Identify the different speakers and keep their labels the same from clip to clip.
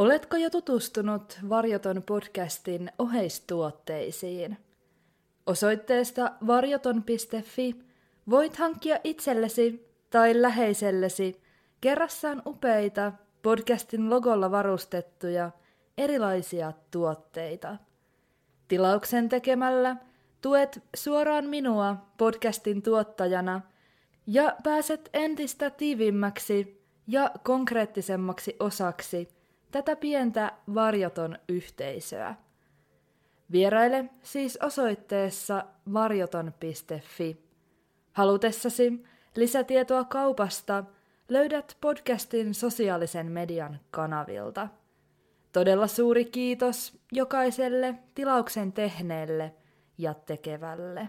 Speaker 1: Oletko jo tutustunut Varjoton podcastin oheistuotteisiin? Osoitteesta varjoton.fi voit hankkia itsellesi tai läheisellesi kerrassaan upeita podcastin logolla varustettuja erilaisia tuotteita. Tilauksen tekemällä tuet suoraan minua podcastin tuottajana ja pääset entistä tiivimmäksi ja konkreettisemmaksi osaksi tätä pientä varjoton yhteisöä. Vieraile siis osoitteessa varjoton.fi. Halutessasi lisätietoa kaupasta löydät podcastin sosiaalisen median kanavilta. Todella suuri kiitos jokaiselle tilauksen tehneelle ja tekevälle.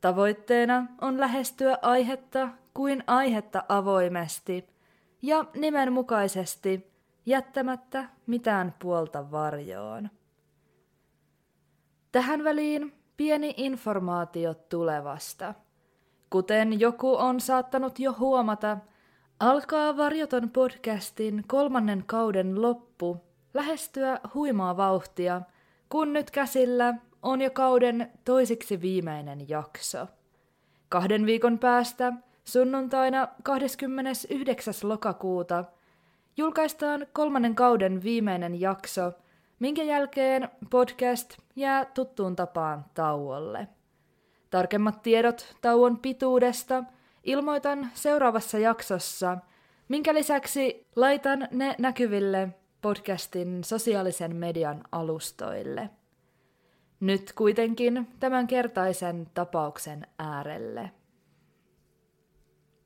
Speaker 1: Tavoitteena on lähestyä aihetta kuin aihetta avoimesti ja nimenmukaisesti jättämättä mitään puolta varjoon. Tähän väliin pieni informaatio tulevasta. Kuten joku on saattanut jo huomata, alkaa Varjoton podcastin kolmannen kauden loppu lähestyä huimaa vauhtia, kun nyt käsillä on jo kauden toisiksi viimeinen jakso. Kahden viikon päästä, sunnuntaina 29. lokakuuta, julkaistaan kolmannen kauden viimeinen jakso, minkä jälkeen podcast jää tuttuun tapaan tauolle. Tarkemmat tiedot tauon pituudesta ilmoitan seuraavassa jaksossa, minkä lisäksi laitan ne näkyville podcastin sosiaalisen median alustoille. Nyt kuitenkin tämän kertaisen tapauksen äärelle.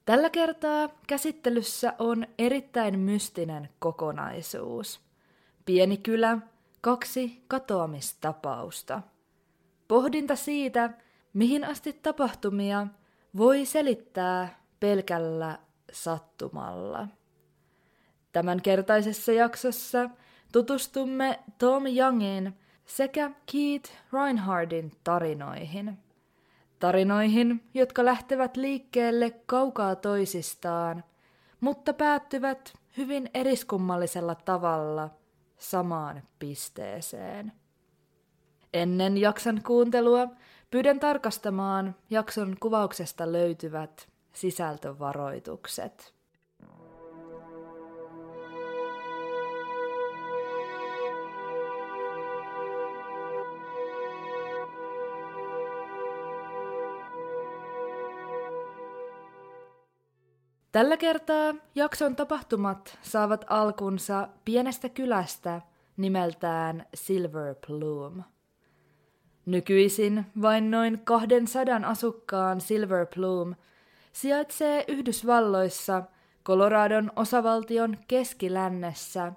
Speaker 1: Tällä kertaa käsittelyssä on erittäin mystinen kokonaisuus. Pieni kylä, kaksi katoamistapausta. Pohdinta siitä, mihin asti tapahtumia voi selittää pelkällä sattumalla. Tämän kertaisessa jaksossa tutustumme Tom Youngin sekä Keith Reinhardin tarinoihin. Tarinoihin, jotka lähtevät liikkeelle kaukaa toisistaan, mutta päättyvät hyvin eriskummallisella tavalla samaan pisteeseen. Ennen jakson kuuntelua pyydän tarkastamaan jakson kuvauksesta löytyvät sisältövaroitukset. Tällä kertaa jakson tapahtumat saavat alkunsa pienestä kylästä nimeltään Silver Plume. Nykyisin vain noin 200 asukkaan Silver Plume sijaitsee Yhdysvalloissa Coloradon osavaltion keskilännessä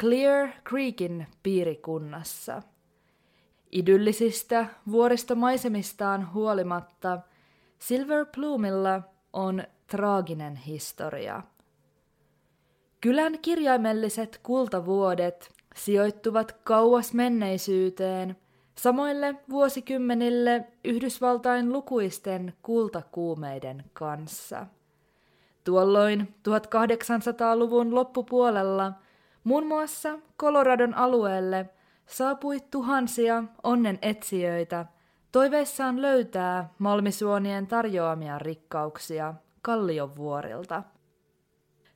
Speaker 1: Clear Creekin piirikunnassa. Idyllisistä vuoristomaisemistaan huolimatta Silver Plumilla on traaginen historia. Kylän kirjaimelliset kultavuodet sijoittuvat kauas menneisyyteen, samoille vuosikymmenille Yhdysvaltain lukuisten kultakuumeiden kanssa. Tuolloin 1800-luvun loppupuolella muun muassa Coloradon alueelle saapui tuhansia onnen etsijöitä toiveissaan löytää malmisuonien tarjoamia rikkauksia Kalliovuorilta.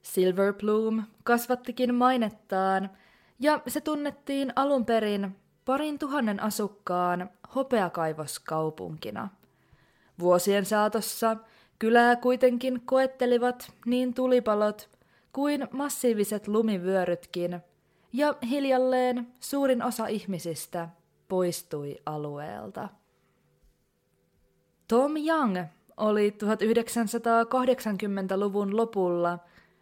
Speaker 1: Silver Plume kasvattikin mainettaan, ja se tunnettiin alun perin parin tuhannen asukkaan hopeakaivoskaupunkina. Vuosien saatossa kylää kuitenkin koettelivat niin tulipalot kuin massiiviset lumivyörytkin, ja hiljalleen suurin osa ihmisistä poistui alueelta. Tom Young oli 1980-luvun lopulla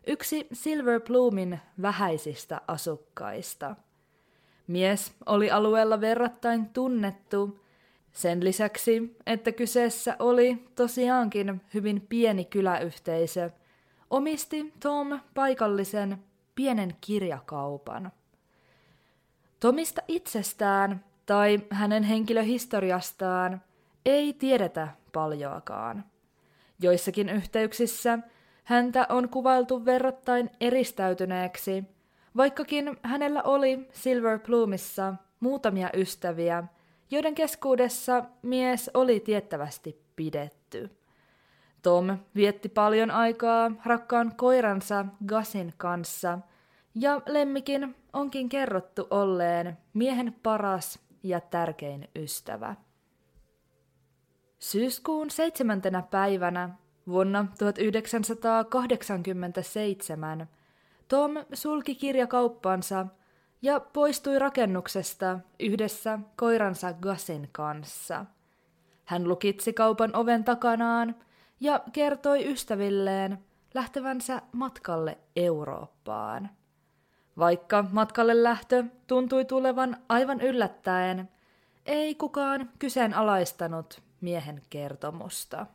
Speaker 1: yksi Silver Plumin vähäisistä asukkaista. Mies oli alueella verrattain tunnettu sen lisäksi, että kyseessä oli tosiaankin hyvin pieni kyläyhteisö, omisti Tom paikallisen pienen kirjakaupan. Tomista itsestään tai hänen henkilöhistoriastaan ei tiedetä paljoakaan. Joissakin yhteyksissä häntä on kuvailtu verrattain eristäytyneeksi, vaikkakin hänellä oli Silver Plumissa muutamia ystäviä, joiden keskuudessa mies oli tiettävästi pidetty. Tom vietti paljon aikaa rakkaan koiransa Gasin kanssa, ja lemmikin onkin kerrottu olleen miehen paras ja tärkein ystävä. Syyskuun seitsemäntenä päivänä vuonna 1987 Tom sulki kirjakauppansa ja poistui rakennuksesta yhdessä koiransa Gasin kanssa. Hän lukitsi kaupan oven takanaan ja kertoi ystävilleen lähtevänsä matkalle Eurooppaan. Vaikka matkalle lähtö tuntui tulevan aivan yllättäen, ei kukaan kyseenalaistanut miehen kertomusta.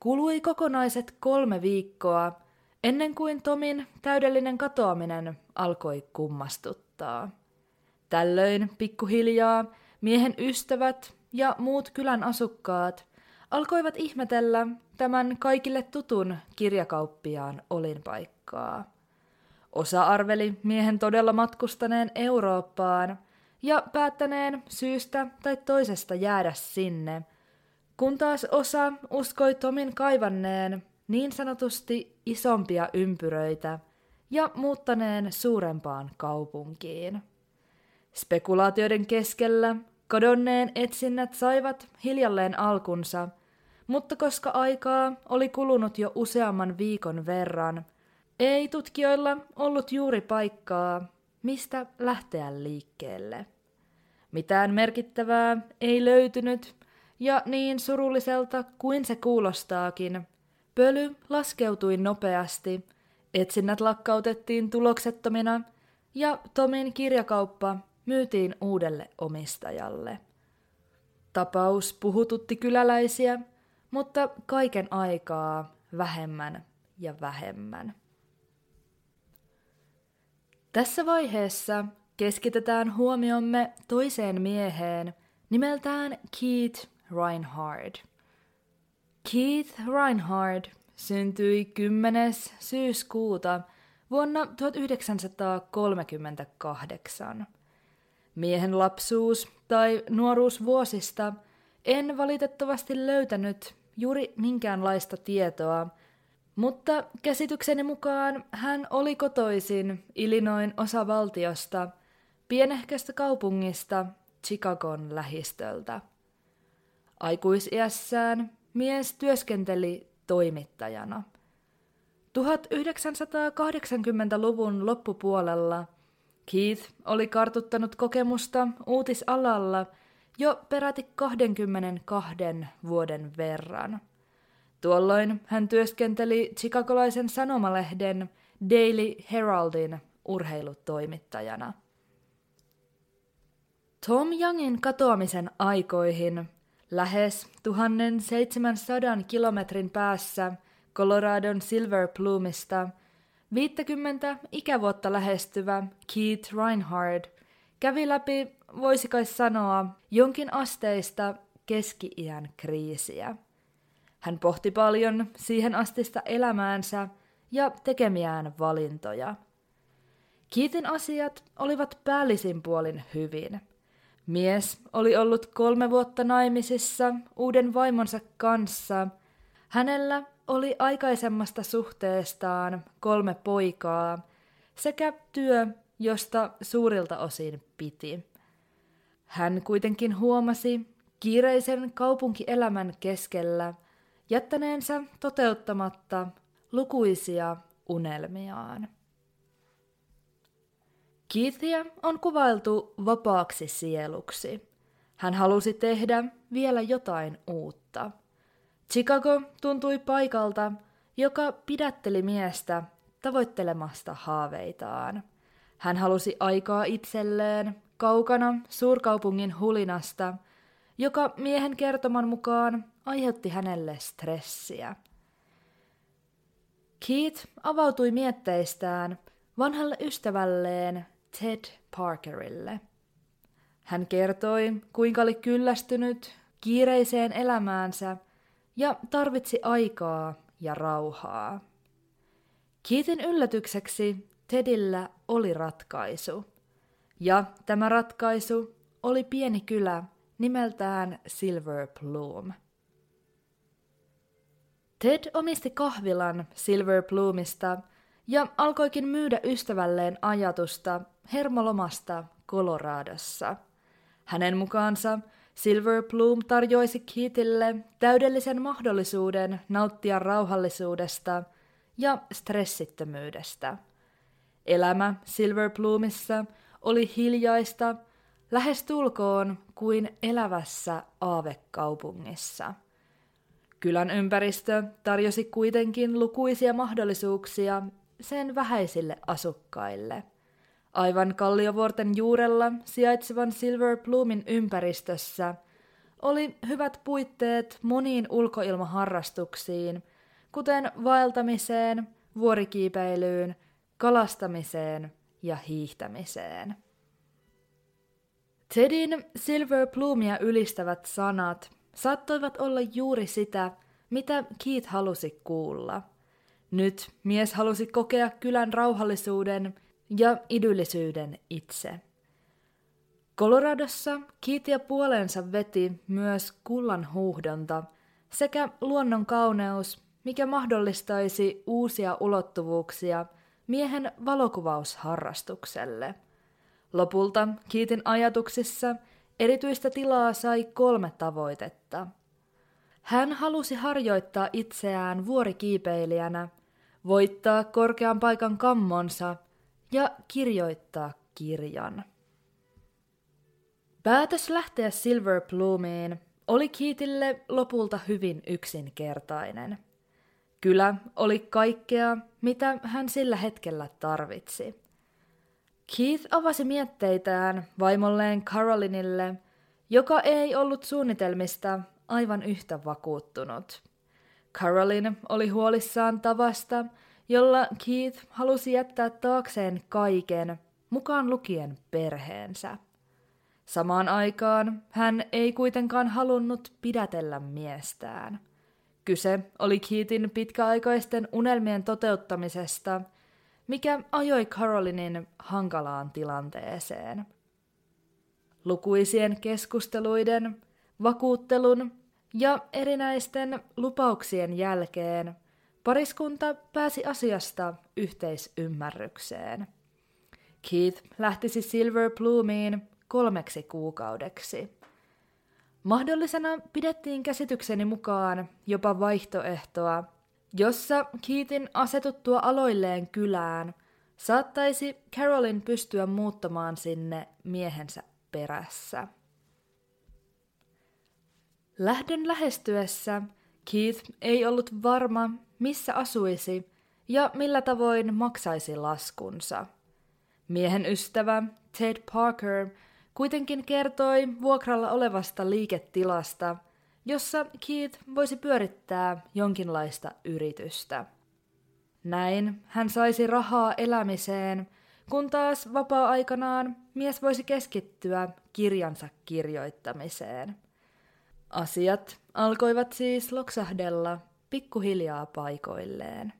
Speaker 1: Kului kokonaiset kolme viikkoa ennen kuin Tomin täydellinen katoaminen alkoi kummastuttaa. Tällöin pikkuhiljaa miehen ystävät ja muut kylän asukkaat alkoivat ihmetellä tämän kaikille tutun kirjakauppiaan olinpaikkaa. Osa arveli miehen todella matkustaneen Eurooppaan ja päättäneen syystä tai toisesta jäädä sinne, kun taas osa uskoi Tomin kaivanneen niin sanotusti isompia ympyröitä ja muuttaneen suurempaan kaupunkiin. Spekulaatioiden keskellä kadonneen etsinnät saivat hiljalleen alkunsa, mutta koska aikaa oli kulunut jo useamman viikon verran, ei tutkijoilla ollut juuri paikkaa, mistä lähteä liikkeelle. Mitään merkittävää ei löytynyt, ja niin surulliselta kuin se kuulostaakin, pöly laskeutui nopeasti, etsinnät lakkautettiin tuloksettomina ja Tomin kirjakauppa myytiin uudelle omistajalle. Tapaus puhututti kyläläisiä, mutta kaiken aikaa vähemmän ja vähemmän. Tässä vaiheessa keskitetään huomiomme toiseen mieheen nimeltään Keith Reinhard. Keith Reinhard syntyi 10. syyskuuta vuonna 1938. Miehen lapsuus- tai nuoruusvuosista en valitettavasti löytänyt juuri minkäänlaista tietoa, mutta käsitykseni mukaan hän oli kotoisin Illinoin osavaltiosta, pienehköstä kaupungista Chicagon lähistöltä. Aikuisiässään mies työskenteli toimittajana. 1980-luvun loppupuolella Keith oli kartuttanut kokemusta uutisalalla jo peräti 22 vuoden verran. Tuolloin hän työskenteli chicagolaisen sanomalehden Daily Heraldin urheilutoimittajana. Tom Youngin katoamisen aikoihin lähes 1700 kilometrin päässä Coloradon Silver Plumista 50 ikävuotta lähestyvä Keith Reinhard kävi läpi, voisi kai sanoa, jonkin asteista keski-iän kriisiä. Hän pohti paljon siihen astista elämäänsä ja tekemiään valintoja. Keithin asiat olivat päällisin puolin hyvin – Mies oli ollut kolme vuotta naimisissa uuden vaimonsa kanssa. Hänellä oli aikaisemmasta suhteestaan kolme poikaa sekä työ, josta suurilta osin piti. Hän kuitenkin huomasi kiireisen kaupunkielämän keskellä jättäneensä toteuttamatta lukuisia unelmiaan. Keithia on kuvailtu vapaaksi sieluksi. Hän halusi tehdä vielä jotain uutta. Chicago tuntui paikalta, joka pidätteli miestä tavoittelemasta haaveitaan. Hän halusi aikaa itselleen kaukana suurkaupungin hulinasta, joka miehen kertoman mukaan aiheutti hänelle stressiä. Keith avautui mietteistään vanhalle ystävälleen Ted Parkerille. Hän kertoi, kuinka oli kyllästynyt kiireiseen elämäänsä ja tarvitsi aikaa ja rauhaa. Keithin yllätykseksi Tedillä oli ratkaisu. Ja tämä ratkaisu oli pieni kylä nimeltään Silver Plume. Ted omisti kahvilan Silver Plumista ja alkoikin myydä ystävälleen ajatusta hermolomasta Coloradossa. Hänen mukaansa Silver Plume tarjoisi Keithille täydellisen mahdollisuuden nauttia rauhallisuudesta ja stressittömyydestä. Elämä Silver Plumissa oli hiljaista, lähestulkoon kuin elävässä aavekaupungissa. Kylän ympäristö tarjosi kuitenkin lukuisia mahdollisuuksia sen vähäisille asukkaille. Aivan Kalliovuorten juurella sijaitsevan Silver Plumin ympäristössä oli hyvät puitteet moniin ulkoilmaharrastuksiin, kuten vaeltamiseen, vuorikiipeilyyn, kalastamiseen ja hiihtämiseen. Tedin Silver Plumia ylistävät sanat saattoivat olla juuri sitä, mitä Keith halusi kuulla. Nyt mies halusi kokea kylän rauhallisuuden ja idyllisyyden itse. Coloradossa Keithia puoleensa veti myös kullan huuhdonta sekä luonnon kauneus, mikä mahdollistaisi uusia ulottuvuuksia miehen valokuvausharrastukselle. Lopulta Kiitin ajatuksissa erityistä tilaa sai kolme tavoitetta. Hän halusi harjoittaa itseään vuorikiipeilijänä, voittaa korkean paikan kammonsa ja kirjoittaa kirjan. Päätös lähteä Silver Plumiin oli Kiitille lopulta hyvin yksinkertainen. Kylä oli kaikkea, mitä hän sillä hetkellä tarvitsi. Keith avasi mietteitään vaimolleen Carolinille, joka ei ollut suunnitelmista aivan yhtä vakuuttunut. Caroline oli huolissaan tavasta, jolla Keith halusi jättää taakseen kaiken, mukaan lukien perheensä. Samaan aikaan hän ei kuitenkaan halunnut pidätellä miestään. Kyse oli Keithin pitkäaikaisten unelmien toteuttamisesta – mikä ajoi Carolinin hankalaan tilanteeseen. Lukuisien keskusteluiden, vakuuttelun ja erinäisten lupauksien jälkeen pariskunta pääsi asiasta yhteisymmärrykseen. Keith lähtisi Silver Plumiin kolmeksi kuukaudeksi. Mahdollisena pidettiin käsitykseni mukaan jopa vaihtoehtoa, jossa Keithin asetuttua aloilleen kylään saattaisi Carolin pystyä muuttamaan sinne miehensä perässä. Lähdön lähestyessä Keith ei ollut varma, missä asuisi ja millä tavoin maksaisi laskunsa. Miehen ystävä Ted Parker kuitenkin kertoi vuokralla olevasta liiketilasta – jossa Keith voisi pyörittää jonkinlaista yritystä. Näin hän saisi rahaa elämiseen, kun taas vapaa-aikanaan mies voisi keskittyä kirjansa kirjoittamiseen. Asiat alkoivat siis loksahdella pikkuhiljaa paikoilleen.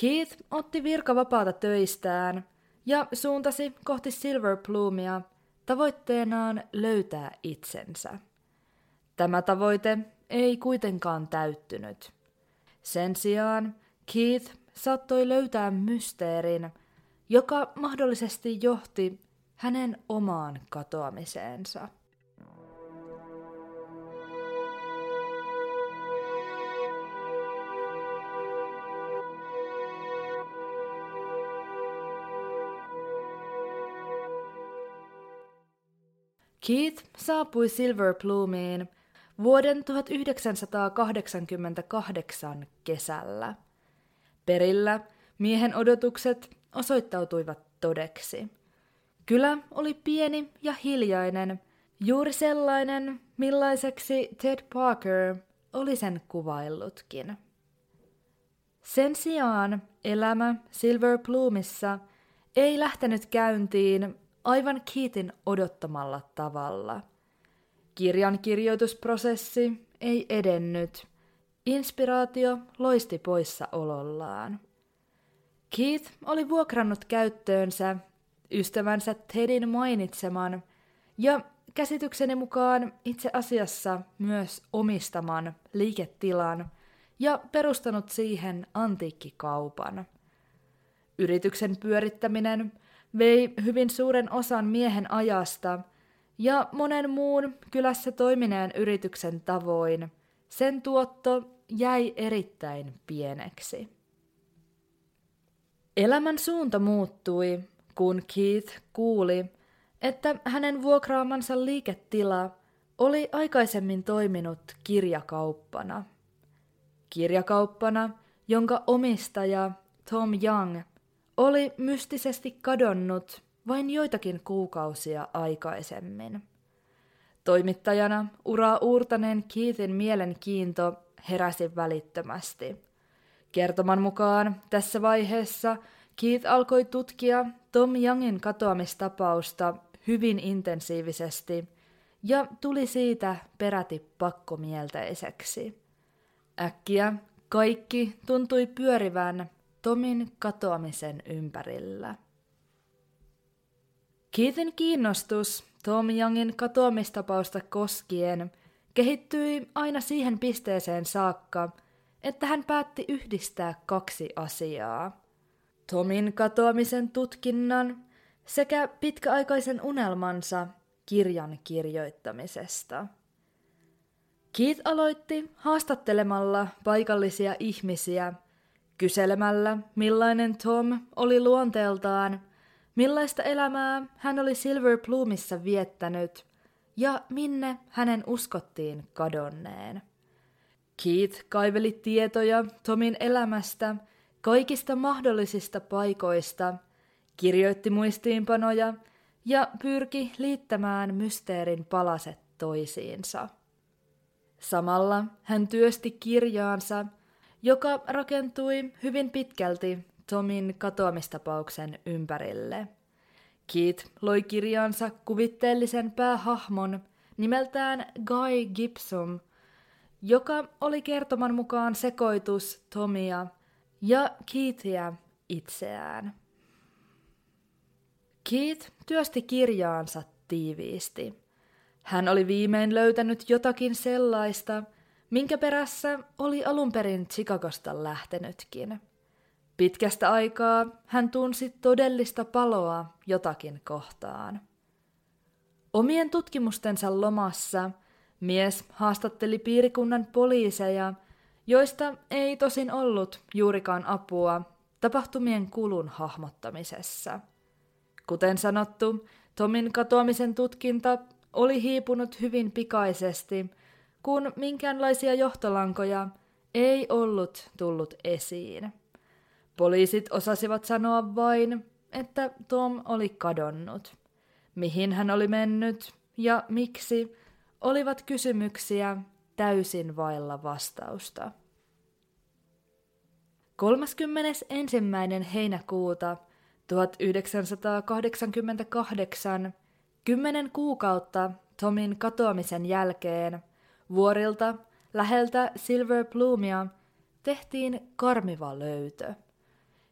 Speaker 1: Keith otti virkavapaata töistään ja suuntasi kohti Silver Plumia – tavoitteenaan löytää itsensä. Tämä tavoite ei kuitenkaan täyttynyt. Sen sijaan Keith saattoi löytää mysteerin, joka mahdollisesti johti hänen omaan katoamiseensa. Keith saapui Silver Plumiin vuoden 1988 kesällä. Perillä miehen odotukset osoittautuivat todeksi. Kylä oli pieni ja hiljainen, juuri sellainen, millaiseksi Ted Parker oli sen kuvaillutkin. Sen sijaan elämä Silver Plumissa ei lähtenyt käyntiin aivan Keithin odottamalla tavalla. Kirjan kirjoitusprosessi ei edennyt. Inspiraatio loisti poissa olollaan. Keith oli vuokrannut käyttöönsä ystävänsä Tedin mainitseman ja käsitykseni mukaan itse asiassa myös omistaman liiketilan ja perustanut siihen antiikkikaupan. Yrityksen pyörittäminen vei hyvin suuren osan miehen ajasta ja monen muun kylässä toimineen yrityksen tavoin sen tuotto jäi erittäin pieneksi. Elämän suunta muuttui, kun Keith kuuli, että hänen vuokraamansa liiketila oli aikaisemmin toiminut kirjakauppana. Kirjakauppana, jonka omistaja Tom Young oli mystisesti kadonnut vain joitakin kuukausia aikaisemmin. Toimittajana uraa uurtaneen Keithin mielenkiinto heräsi välittömästi. Kertoman mukaan tässä vaiheessa Keith alkoi tutkia Tom Youngin katoamistapausta hyvin intensiivisesti ja tuli siitä peräti pakkomielteiseksi. Äkkiä kaikki tuntui pyörivän Tomin katoamisen ympärillä. Keithin kiinnostus Tom Youngin katoamistapausta koskien kehittyi aina siihen pisteeseen saakka, että hän päätti yhdistää kaksi asiaa. Tomin katoamisen tutkinnan sekä pitkäaikaisen unelmansa kirjan kirjoittamisesta. Keith aloitti haastattelemalla paikallisia ihmisiä, kyselemällä millainen Tom oli luonteeltaan, millaista elämää hän oli Silver Plumissa viettänyt ja minne hänen uskottiin kadonneen. Keith kaiveli tietoja Tomin elämästä kaikista mahdollisista paikoista, kirjoitti muistiinpanoja ja pyrki liittämään mysteerin palaset toisiinsa. Samalla hän työsti kirjaansa, joka rakentui hyvin pitkälti Tomin katoamistapauksen ympärille. Keith loi kirjaansa kuvitteellisen päähahmon nimeltään Guy Gibson, joka oli kertoman mukaan sekoitus Tomia ja Keithia itseään. Keith työsti kirjaansa tiiviisti. Hän oli viimein löytänyt jotakin sellaista, minkä perässä oli alun perin Chicagosta lähtenytkin. Pitkästä aikaa hän tunsi todellista paloa jotakin kohtaan. Omien tutkimustensa lomassa mies haastatteli piirikunnan poliiseja, joista ei tosin ollut juurikaan apua tapahtumien kulun hahmottamisessa. Kuten sanottu, Tomin katoamisen tutkinta oli hiipunut hyvin pikaisesti, kun minkäänlaisia johtolankoja ei ollut tullut esiin. Poliisit osasivat sanoa vain, että Tom oli kadonnut. Mihin hän oli mennyt ja miksi olivat kysymyksiä täysin vailla vastausta. 31. heinäkuuta 1988, kymmenen kuukautta Tomin katoamisen jälkeen, vuorilta läheltä Silver Plumia tehtiin karmiva löytö.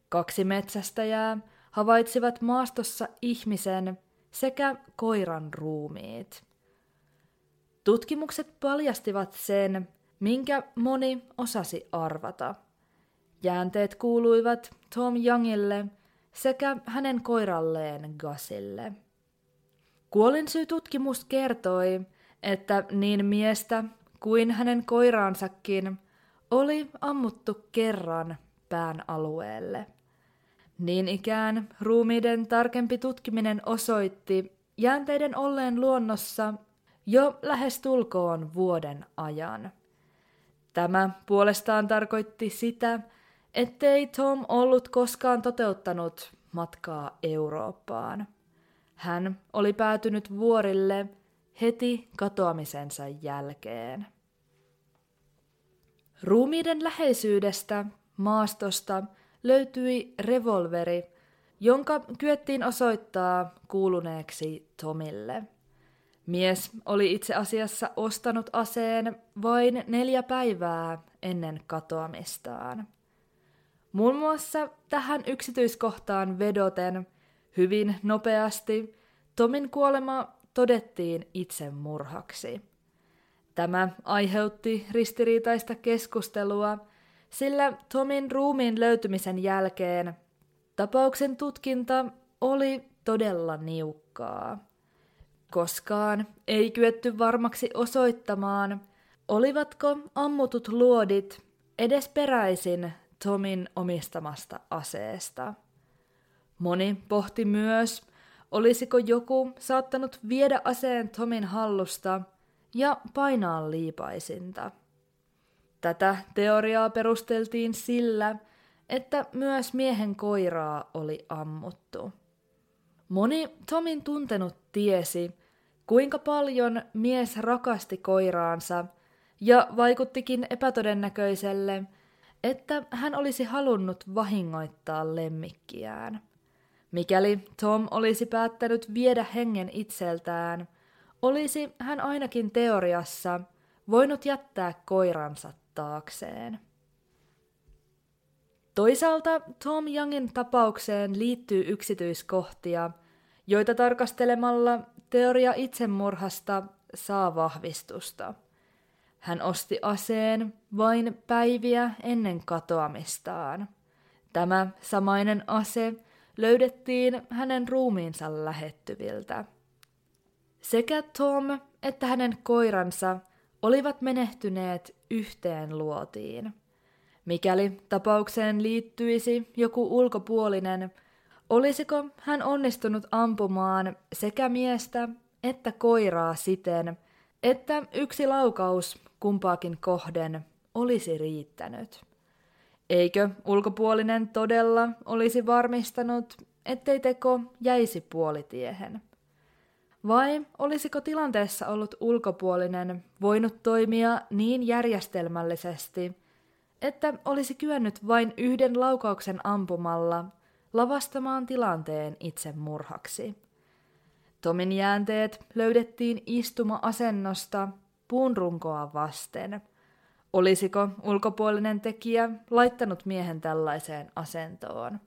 Speaker 1: Kaksi metsästäjää havaitsivat maastossa ihmisen sekä koiran ruumiit. Tutkimukset paljastivat sen, minkä moni osasi arvata. Jäänteet kuuluivat Tom Youngille sekä hänen koiralleen Gasille. Kuolinsyytutkimus kertoi, että niin miestä kuin hänen koiraansakin oli ammuttu kerran pään alueelle. Niin ikään ruumiiden tarkempi tutkiminen osoitti, jäänteiden olleen luonnossa jo lähes tulkoon vuoden ajan. Tämä puolestaan tarkoitti sitä, ettei Tom ollut koskaan toteuttanut matkaa Eurooppaan. Hän oli päätynyt vuorille heti katoamisensa jälkeen. Ruumiiden läheisyydestä maastosta löytyi revolveri, jonka kyettiin osoittaa kuuluneeksi Tomille. Mies oli itse asiassa ostanut aseen vain neljä päivää ennen katoamistaan. Muun muassa tähän yksityiskohtaan vedoten hyvin nopeasti Tomin kuolema todettiin itsemurhaksi. Tämä aiheutti ristiriitaista keskustelua, sillä Tomin ruumiin löytymisen jälkeen tapauksen tutkinta oli todella niukkaa. Koskaan ei kyetty varmaksi osoittamaan, olivatko ammutut luodit edes peräisin Tomin omistamasta aseesta. Moni pohti myös, olisiko joku saattanut viedä aseen Tomin hallusta ja painaa liipaisinta. Tätä teoriaa perusteltiin sillä, että myös miehen koiraa oli ammuttu. Moni Tomin tuntenut tiesi, kuinka paljon mies rakasti koiraansa, ja vaikuttikin epätodennäköiselle, että hän olisi halunnut vahingoittaa lemmikkiään. Mikäli Tom olisi päättänyt viedä hengen itseltään, olisi hän ainakin teoriassa voinut jättää koiransa taakseen. Toisaalta Tom Youngin tapaukseen liittyy yksityiskohtia, joita tarkastelemalla teoria itsemurhasta saa vahvistusta. Hän osti aseen vain päiviä ennen katoamistaan. Tämä samainen ase löydettiin hänen ruumiinsa lähettyviltä. Sekä Tom että hänen koiransa olivat menehtyneet yhteen luotiin. Mikäli tapaukseen liittyisi joku ulkopuolinen, olisiko hän onnistunut ampumaan sekä miestä että koiraa siten, että yksi laukaus kumpaakin kohden olisi riittänyt? Eikö ulkopuolinen todella olisi varmistanut, ettei teko jäisi puolitiehen? Vai olisiko tilanteessa ollut ulkopuolinen voinut toimia niin järjestelmällisesti, että olisi kyennyt vain yhden laukauksen ampumalla lavastamaan tilanteen itsemurhaksi? Tomin jäänteet löydettiin istuma-asennosta puunrunkoa vasten. Olisiko ulkopuolinen tekijä laittanut miehen tällaiseen asentoon?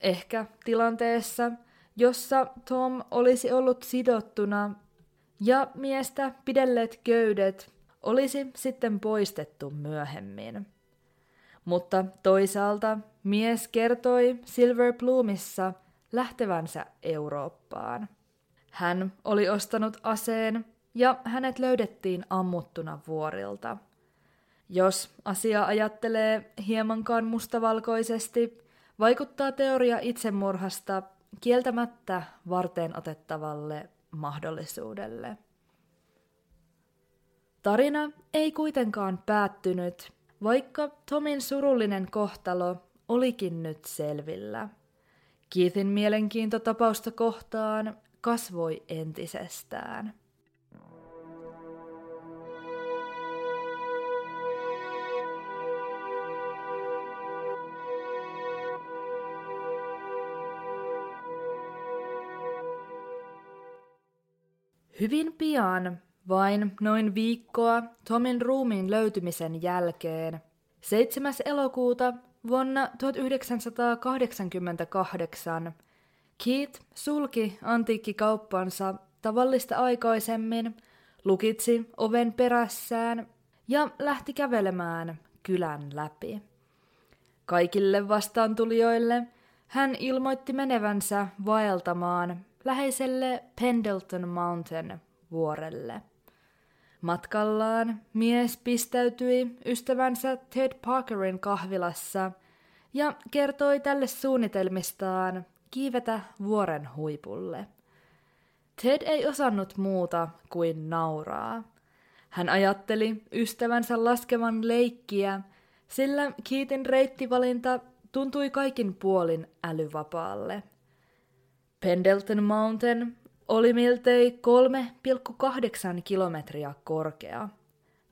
Speaker 1: Ehkä tilanteessa, jossa Tom olisi ollut sidottuna ja miestä pidelleet köydet olisi sitten poistettu myöhemmin. Mutta toisaalta mies kertoi Silver Plumissa lähtevänsä Eurooppaan. Hän oli ostanut aseen ja hänet löydettiin ammuttuna vuorilta. Jos asia ajattelee hiemankaan mustavalkoisesti, vaikuttaa teoria itsemurhasta kieltämättä varteen otettavalle mahdollisuudelle. Tarina ei kuitenkaan päättynyt, vaikka Tomin surullinen kohtalo olikin nyt selvillä. Keithin mielenkiinto tapausta kohtaan kasvoi entisestään. Hyvin pian, vain noin viikkoa Tomin ruumiin löytymisen jälkeen, 7. elokuuta vuonna 1988 Keith sulki antiikkikauppansa tavallista aikaisemmin, lukitsi oven perässään ja lähti kävelemään kylän läpi. Kaikille vastaantulijoille hän ilmoitti menevänsä vaeltamaan läheiselle Pendleton Mountain vuorelle. Matkallaan mies pistäytyi ystävänsä Ted Parkerin kahvilassa ja kertoi tälle suunnitelmistaan kiivetä vuoren huipulle. Ted ei osannut muuta kuin nauraa. Hän ajatteli ystävänsä laskevan leikkiä, sillä Keithin reittivalinta tuntui kaikin puolin älyvapaalle. Pendleton Mountain oli miltei 3,8 kilometriä korkea.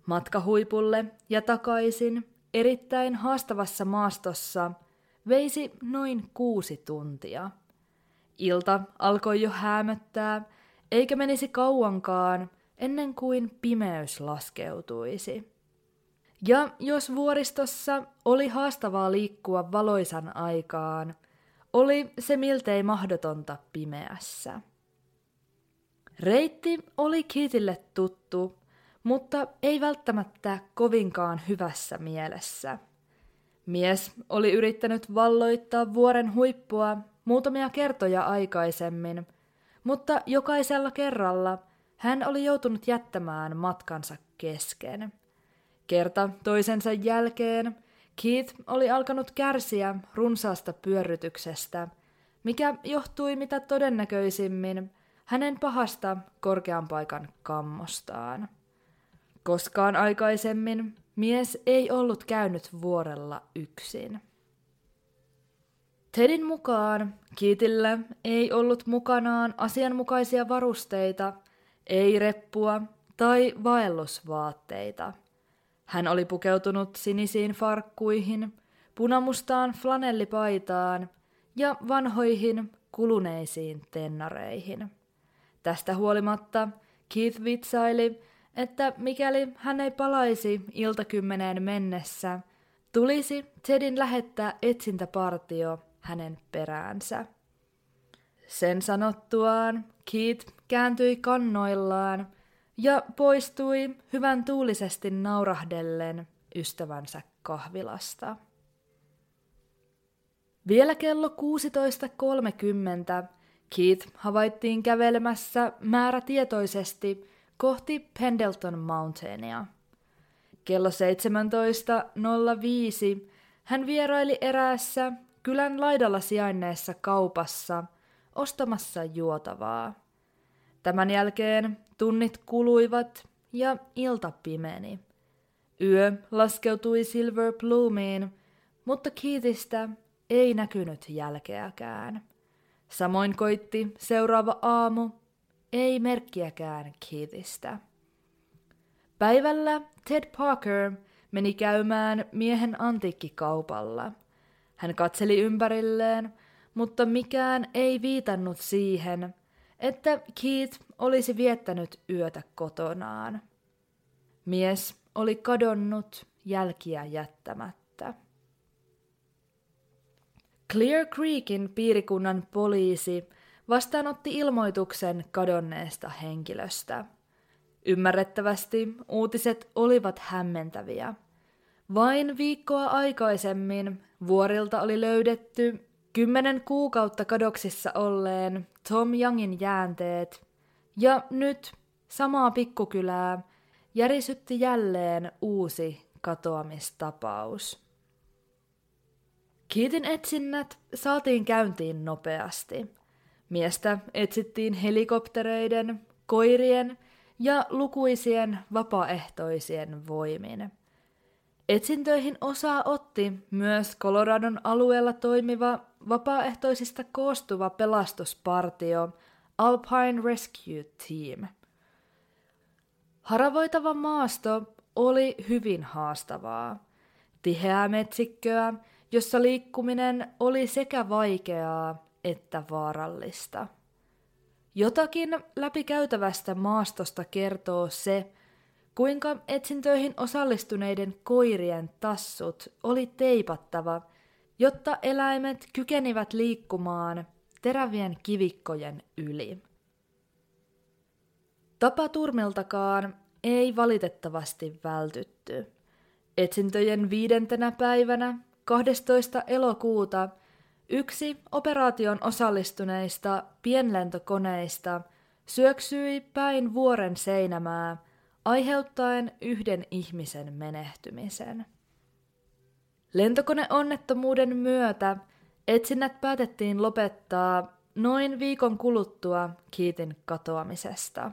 Speaker 1: Matka huipulle ja takaisin erittäin haastavassa maastossa veisi noin kuusi tuntia. Ilta alkoi jo häämöttää, eikä menisi kauankaan ennen kuin pimeys laskeutuisi. Ja jos vuoristossa oli haastavaa liikkua valoisan aikaan, oli se miltei mahdotonta pimeässä. Reitti oli Kitille tuttu, mutta ei välttämättä kovinkaan hyvässä mielessä. Mies oli yrittänyt valloittaa vuoren huippua muutamia kertoja aikaisemmin, mutta jokaisella kerralla hän oli joutunut jättämään matkansa kesken. Kerta toisensa jälkeen Keith oli alkanut kärsiä runsaasta pyörrytyksestä, mikä johtui mitä todennäköisimmin hänen pahasta korkean paikan kammostaan. Koskaan aikaisemmin mies ei ollut käynyt vuorella yksin. Tedin mukaan Kiitillä ei ollut mukanaan asianmukaisia varusteita, ei reppua tai vaellusvaatteita. Hän oli pukeutunut sinisiin farkkuihin, punamustaan flanellipaitaan ja vanhoihin kuluneisiin tennareihin. Tästä huolimatta Keith vitsaili, että mikäli hän ei palaisi iltakymmeneen mennessä, tulisi Tedin lähettää etsintäpartio hänen peräänsä. Sen sanottuaan Keith kääntyi kannoillaan ja poistui hyvän tuulisesti naurahdellen ystävänsä kahvilasta. Vielä kello 16.30 Keith havaittiin kävelemässä määrätietoisesti kohti Pendleton Mountainia. Kello 17.05 hän vieraili eräässä kylän laidalla sijainneessa kaupassa ostamassa juotavaa. Tämän jälkeen tunnit kuluivat ja ilta pimeni. Yö laskeutui Silver Bloomiin, mutta Keithistä ei näkynyt jälkeäkään. Samoin koitti seuraava aamu, ei merkkiäkään Keithistä. Päivällä Ted Parker meni käymään miehen antiikkikaupalla. Hän katseli ympärilleen, mutta mikään ei viitannut siihen, että Keith olisi viettänyt yötä kotonaan. Mies oli kadonnut jälkiä jättämättä. Clear Creekin piirikunnan poliisi vastaanotti ilmoituksen kadonneesta henkilöstä. Ymmärrettävästi uutiset olivat hämmentäviä. Vain viikkoa aikaisemmin vuorilta oli löydetty kymmenen kuukautta kadoksissa olleen Tom Youngin jäänteet, ja nyt samaa pikkukylää järisytti jälleen uusi katoamistapaus. Kiitin etsinnät saatiin käyntiin nopeasti. Miestä etsittiin helikoptereiden, koirien ja lukuisien vapaaehtoisien voimin. Etsintöihin osaa otti myös Coloradon alueella toimiva vapaaehtoisista koostuva pelastuspartio Alpine Rescue Team. Haravoitava maasto oli hyvin haastavaa. Tiheää metsikköä, jossa liikkuminen oli sekä vaikeaa että vaarallista. Jotakin läpikäytävästä maastosta kertoo se, kuinka etsintöihin osallistuneiden koirien tassut oli teipattava, jotta eläimet kykenivät liikkumaan terävien kivikkojen yli. Tapaturmiltakaan ei valitettavasti vältytty. Etsintöjen viidentenä päivänä 12. elokuuta yksi operaation osallistuneista pienlentokoneista syöksyi päin vuoren seinämää, aiheuttaen yhden ihmisen menehtymisen. Lentokoneonnettomuuden myötä etsinnät päätettiin lopettaa noin viikon kuluttua Keithin katoamisesta.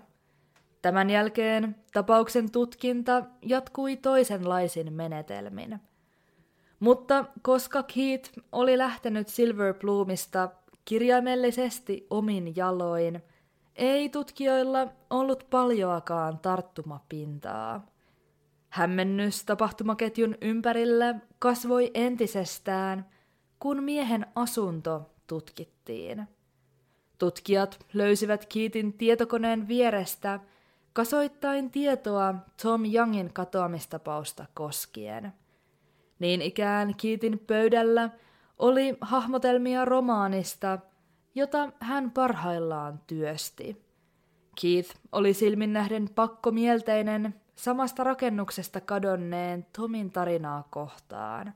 Speaker 1: Tämän jälkeen tapauksen tutkinta jatkui toisenlaisin menetelmin. Mutta koska Keith oli lähtenyt Silver Bloomista kirjaimellisesti omin jaloin, ei tutkijoilla ollut paljoakaan tarttumapintaa. Hämmennys tapahtumaketjun ympärillä kasvoi entisestään, kun miehen asunto tutkittiin. Tutkijat löysivät Kiitin tietokoneen vierestä kasoittain tietoa Tom Youngin katoamistapausta koskien. Niin ikään Kiitin pöydällä oli hahmotelmia romaanista, jota hän parhaillaan työsti. Keith oli silmin nähden pakkomielteinen samasta rakennuksesta kadonneen Tomin tarinaa kohtaan.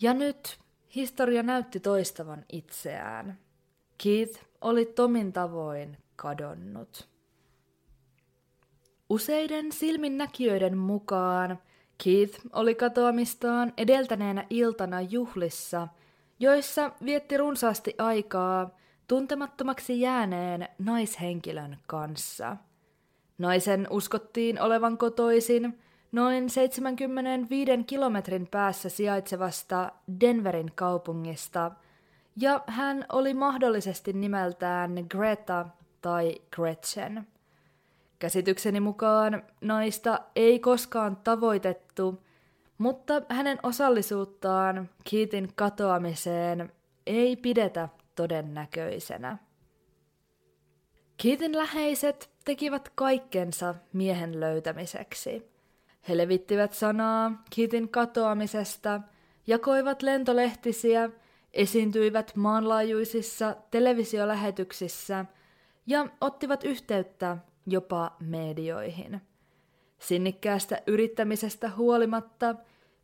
Speaker 1: Ja nyt historia näytti toistavan itseään. Keith oli Tomin tavoin kadonnut. Useiden silminnäkijöiden mukaan Keith oli katoamistaan edeltäneenä iltana juhlissa, joissa vietti runsaasti aikaa tuntemattomaksi jääneen naishenkilön kanssa. Naisen uskottiin olevan kotoisin noin 75 kilometrin päässä sijaitsevasta Denverin kaupungista, ja hän oli mahdollisesti nimeltään Greta tai Gretchen. Käsitykseni mukaan naista ei koskaan tavoitettu, mutta hänen osallisuuttaan Keithin katoamiseen ei pidetä todennäköisenä. Keithin läheiset tekivät kaikkensa miehen löytämiseksi. He levittivät sanaa Keithin katoamisesta, jakoivat lentolehtisiä, esiintyivät maanlaajuisissa televisiolähetyksissä ja ottivat yhteyttä jopa medioihin. Sinnikkäästä yrittämisestä huolimatta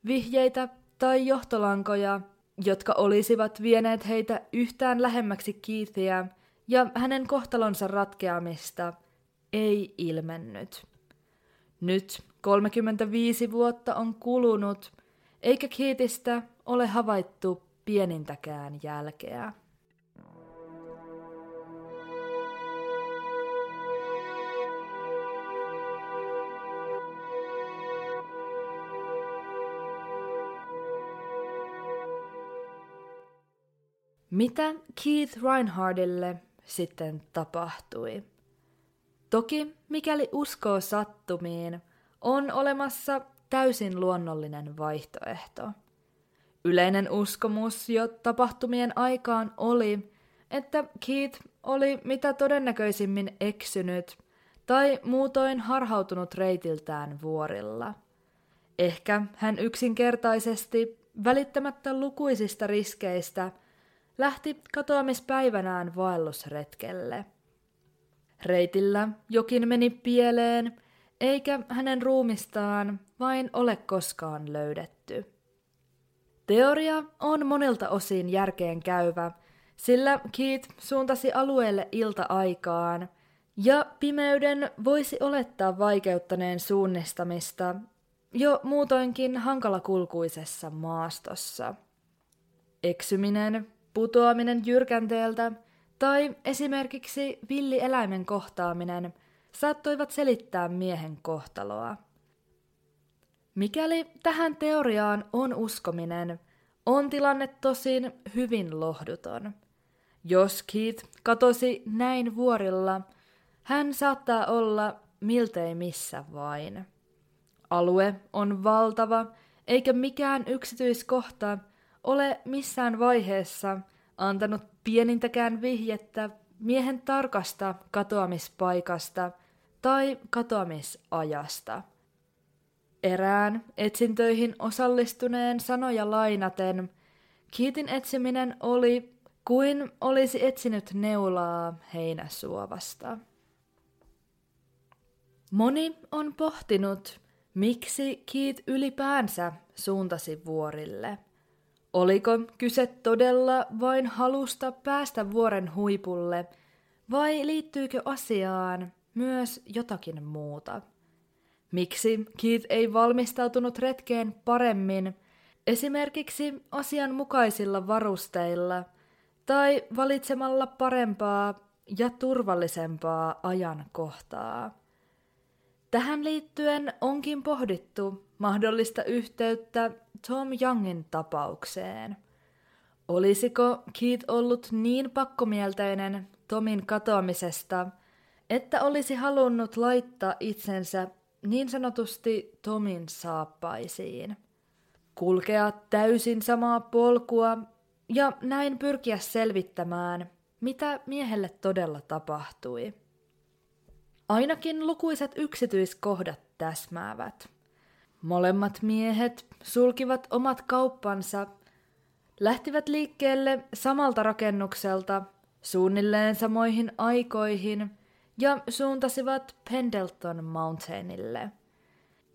Speaker 1: vihjeitä tai johtolankoja, jotka olisivat vieneet heitä yhtään lähemmäksi Keithia ja hänen kohtalonsa ratkeamista, ei ilmennyt. Nyt 35 vuotta on kulunut, eikä Keithistä ole havaittu pienintäkään jälkeä. Mitä Keith Reinhardille sitten tapahtui? Toki, mikäli uskoo sattumiin, on olemassa täysin luonnollinen vaihtoehto. Yleinen uskomus jo tapahtumien aikaan oli, että Keith oli mitä todennäköisimmin eksynyt tai muutoin harhautunut reitiltään vuorilla. Ehkä hän yksinkertaisesti, välittämättä lukuisista riskeistä – lähti katoamispäivänään vaellusretkelle. Reitillä jokin meni pieleen, eikä hänen ruumistaan vain ole koskaan löydetty. Teoria on monilta osin järkeen käyvä, sillä Keith suuntasi alueelle ilta-aikaan, ja pimeyden voisi olettaa vaikeuttaneen suunnistamista jo muutoinkin hankalakulkuisessa maastossa. Eksyminen putoaminen jyrkänteeltä tai esimerkiksi villieläimen kohtaaminen saattoivat selittää miehen kohtaloa. Mikäli tähän teoriaan on uskominen, on tilanne tosin hyvin lohduton. Jos Keith katosi näin vuorilla, hän saattaa olla miltei missä vain. Alue on valtava, eikä mikään yksityiskohta ole missään vaiheessa antanut pienintäkään vihjettä miehen tarkasta katoamispaikasta tai katoamisajasta. Erään etsintöihin osallistuneen sanoja lainaten, Kiitin etsiminen oli kuin olisi etsinyt neulaa heinäsuovasta. Moni on pohtinut, miksi Kiit ylipäänsä suuntasi vuorille – Oliko kyse todella vain halusta päästä vuoren huipulle, vai liittyykö asiaan myös jotakin muuta? Miksi Keith ei valmistautunut retkeen paremmin, esimerkiksi asianmukaisilla varusteilla, tai valitsemalla parempaa ja turvallisempaa ajankohtaa. Tähän liittyen onkin pohdittu mahdollista yhteyttä Tom Youngin tapaukseen. Olisiko Keith ollut niin pakkomielteinen Tomin katoamisesta, että olisi halunnut laittaa itsensä niin sanotusti Tomin saappaisiin? Kulkea täysin samaa polkua ja näin pyrkiä selvittämään, mitä miehelle todella tapahtui. Ainakin lukuisat yksityiskohdat täsmäävät. Molemmat miehet sulkivat omat kauppansa, lähtivät liikkeelle samalta rakennukselta suunnilleen samoihin aikoihin ja suuntasivat Pendleton Mountainille.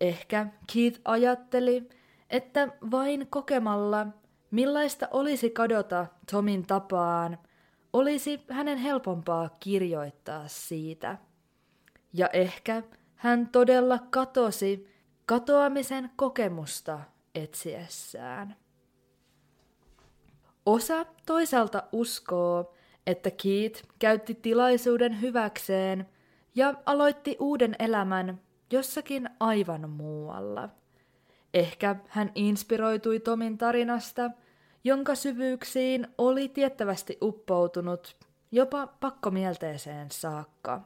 Speaker 1: Ehkä Keith ajatteli, että vain kokemalla, millaista olisi kadota Tomin tapaan, olisi hänen helpompaa kirjoittaa siitä. Ja ehkä hän todella katosi katoamisen kokemusta etsiessään. Osa toisaalta uskoo, että Keith käytti tilaisuuden hyväkseen ja aloitti uuden elämän jossakin aivan muualla. Ehkä hän inspiroitui Tomin tarinasta, jonka syvyyksiin oli tiettävästi uppoutunut jopa pakkomielteeseen saakka.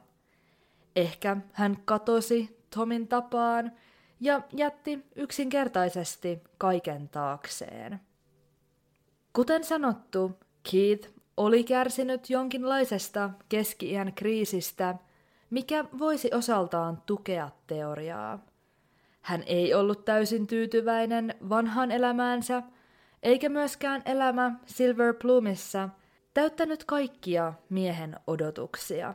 Speaker 1: Ehkä hän katosi Tomin tapaan ja jätti yksinkertaisesti kaiken taakseen. Kuten sanottu, Keith oli kärsinyt jonkinlaisesta keski-iän kriisistä, mikä voisi osaltaan tukea teoriaa. Hän ei ollut täysin tyytyväinen vanhaan elämäänsä, eikä myöskään elämä Silver Plumissa täyttänyt kaikkia miehen odotuksia.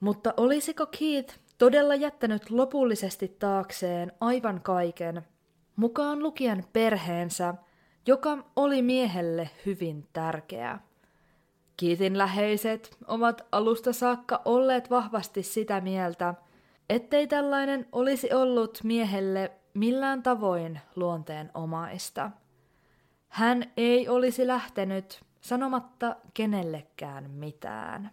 Speaker 1: Mutta olisiko Keith todella jättänyt lopullisesti taakseen aivan kaiken, mukaan lukien perheensä, joka oli miehelle hyvin tärkeä. Kiitin läheiset ovat alusta saakka olleet vahvasti sitä mieltä, ettei tällainen olisi ollut miehelle millään tavoin luonteen omaista. Hän ei olisi lähtenyt sanomatta kenellekään mitään.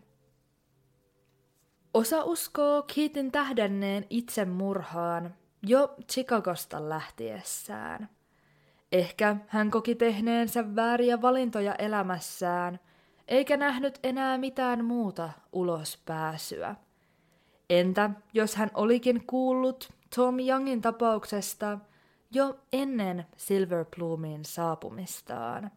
Speaker 1: Osa uskoo tähdenneen itsemurhaan jo Chicagosta lähtiessään. Ehkä hän koki tehneensä vääriä valintoja elämässään, eikä nähnyt enää mitään muuta ulospääsyä. Entä jos hän olikin kuullut Tom Youngin tapauksesta jo ennen Silver Plumin saapumistaan?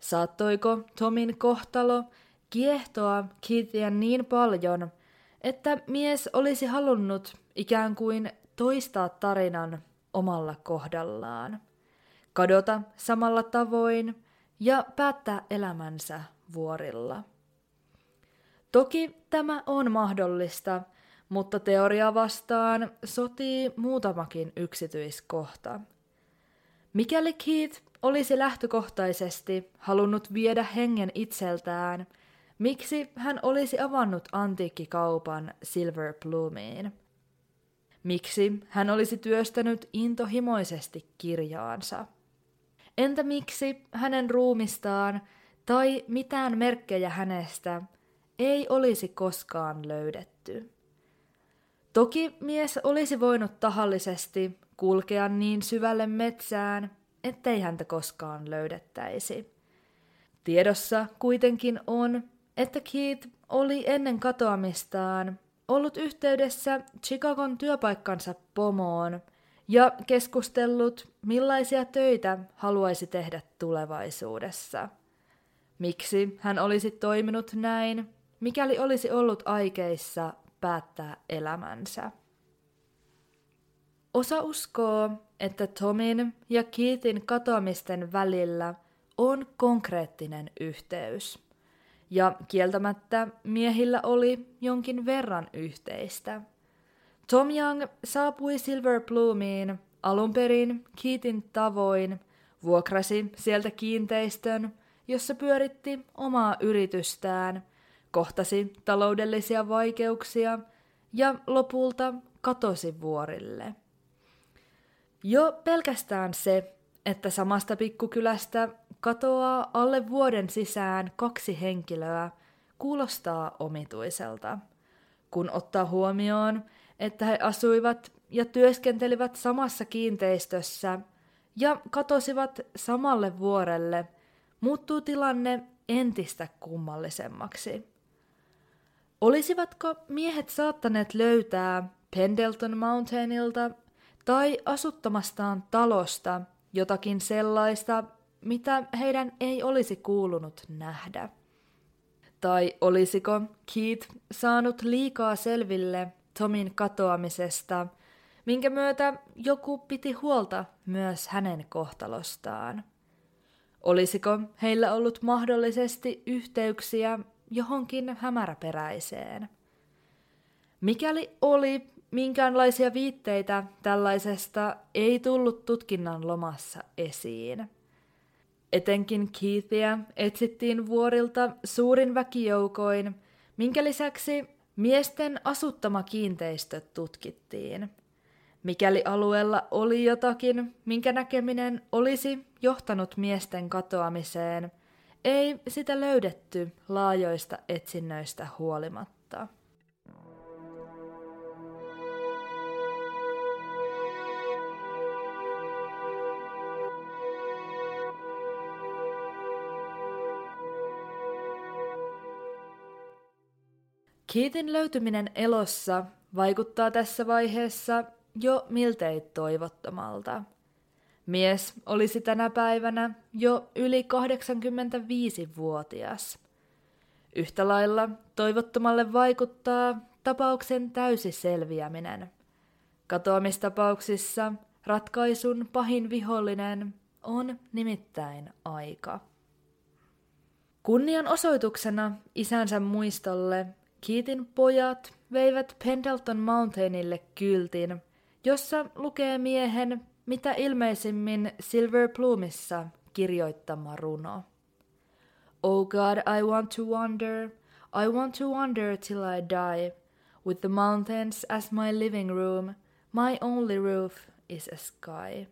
Speaker 1: Saattoiko Tomin kohtalo kiehtoa Keithia niin paljon, että mies olisi halunnut ikään kuin toistaa tarinan omalla kohdallaan, kadota samalla tavoin ja päättää elämänsä vuorilla. Toki tämä on mahdollista, mutta teoria vastaan sotii muutamakin yksityiskohta. Mikäli Keith olisi lähtökohtaisesti halunnut viedä hengen itseltään – Miksi hän olisi avannut antiikkikaupan Silver Plumiin? Miksi hän olisi työstänyt intohimoisesti kirjaansa? Entä miksi hänen ruumistaan tai mitään merkkejä hänestä ei olisi koskaan löydetty? Toki mies olisi voinut tahallisesti kulkea niin syvälle metsään, ettei häntä koskaan löydettäisi. Tiedossa kuitenkin on, että Keith oli ennen katoamistaan ollut yhteydessä Chicagon työpaikkansa pomoon ja keskustellut, millaisia töitä haluaisi tehdä tulevaisuudessa. Miksi hän olisi toiminut näin, mikäli olisi ollut aikeissa päättää elämänsä? Osa uskoo, että Tomin ja Keithin katoamisten välillä on konkreettinen yhteys – ja kieltämättä miehillä oli jonkin verran yhteistä. Tom Young saapui Silver Plumiin alun perin Keithin tavoin, vuokrasi sieltä kiinteistön, jossa pyöritti omaa yritystään, kohtasi taloudellisia vaikeuksia ja lopulta katosi vuorille. Jo pelkästään se, että samasta pikkukylästä katoaa alle vuoden sisään kaksi henkilöä, kuulostaa omituiselta, kun ottaa huomioon, että he asuivat ja työskentelivät samassa kiinteistössä ja katosivat samalle vuorelle, muuttuu tilanne entistä kummallisemmaksi. Olisivatko miehet saattaneet löytää Pendleton Mountainilta tai asuttamastaan talosta jotakin sellaista, mitä heidän ei olisi kuulunut nähdä? Tai olisiko Keith saanut liikaa selville Tomin katoamisesta, minkä myötä joku piti huolta myös hänen kohtalostaan? Olisiko heillä ollut mahdollisesti yhteyksiä johonkin hämäräperäiseen? Mikäli oli, minkäänlaisia viitteitä tällaisesta ei tullut tutkinnan lomassa esiin. Etenkin Keithia etsittiin vuorilta suurin väkijoukoin, minkä lisäksi miesten asuttama kiinteistö tutkittiin. Mikäli alueella oli jotakin, minkä näkeminen olisi johtanut miesten katoamiseen, ei sitä löydetty laajoista etsinnöistä huolimatta. Keithin löytyminen elossa vaikuttaa tässä vaiheessa jo miltei toivottomalta. Mies olisi tänä päivänä jo yli 85-vuotias. Yhtä lailla toivottomalle vaikuttaa tapauksen täysi selviäminen. Katoamistapauksissa ratkaisun pahin vihollinen on nimittäin aika. Kunnian osoituksena isänsä muistolle Keithin pojat veivät Pendleton Mountainille kyltin, jossa lukee miehen mitä ilmeisimmin Silver Plumissa kirjoittama runo. Oh God, I want to wander, I want to wander till I die, with the mountains as my living room, my only roof is a sky.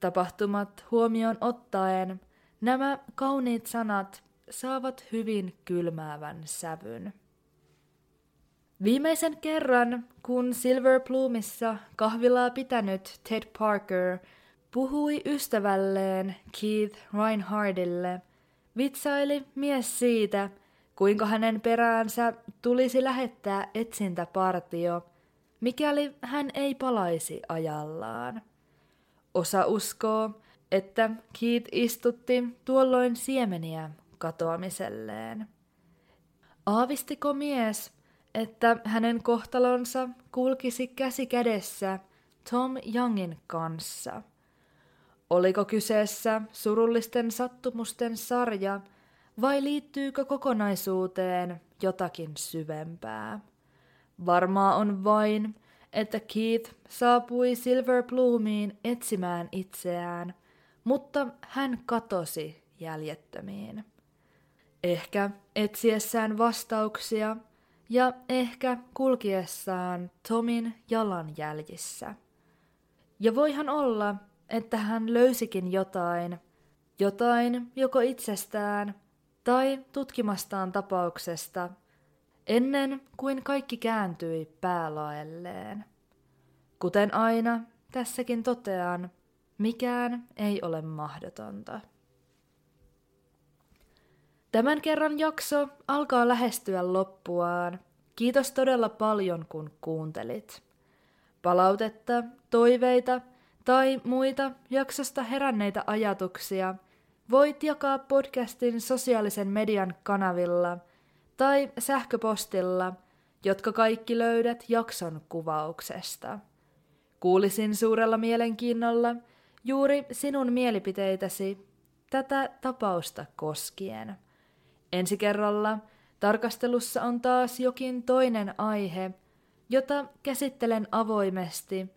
Speaker 1: Tapahtumat huomioon ottaen, nämä kauniit sanat saavat hyvin kylmäävän sävyn. Viimeisen kerran, kun Silver Plumissa kahvilaa pitänyt Ted Parker puhui ystävälleen Keith Reinhardille, vitsaili mies siitä, kuinka hänen peräänsä tulisi lähettää etsintäpartio, mikäli hän ei palaisi ajallaan. Osa uskoo, että Keith istutti tuolloin siemeniä katoamiselleen. Aavistiko mies, että hänen kohtalonsa kulkisi käsi kädessä Tom Youngin kanssa? Oliko kyseessä surullisten sattumusten sarja vai liittyykö kokonaisuuteen jotakin syvempää? Varmaa on vain, että Keith saapui Silver Bloomiin etsimään itseään, mutta hän katosi jäljettömiin. Ehkä etsiessään vastauksia ja ehkä kulkiessaan Tomin jalanjäljissä. Ja voihan olla, että hän löysikin jotain, jotain joko itsestään tai tutkimastaan tapauksesta, ennen kuin kaikki kääntyi päälaelleen. Kuten aina, tässäkin totean, mikään ei ole mahdotonta. Tämän kerran jakso alkaa lähestyä loppuaan. Kiitos todella paljon, kun kuuntelit. Palautetta, toiveita tai muita jaksosta heränneitä ajatuksia voit jakaa podcastin sosiaalisen median kanavilla tai sähköpostilla, jotka kaikki löydät jakson kuvauksesta. Kuulisin suurella mielenkiinnolla juuri sinun mielipiteitäsi tätä tapausta koskien. Ensi kerralla tarkastelussa on taas jokin toinen aihe, jota käsittelen avoimesti,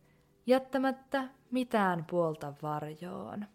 Speaker 1: jättämättä mitään puolta varjoon.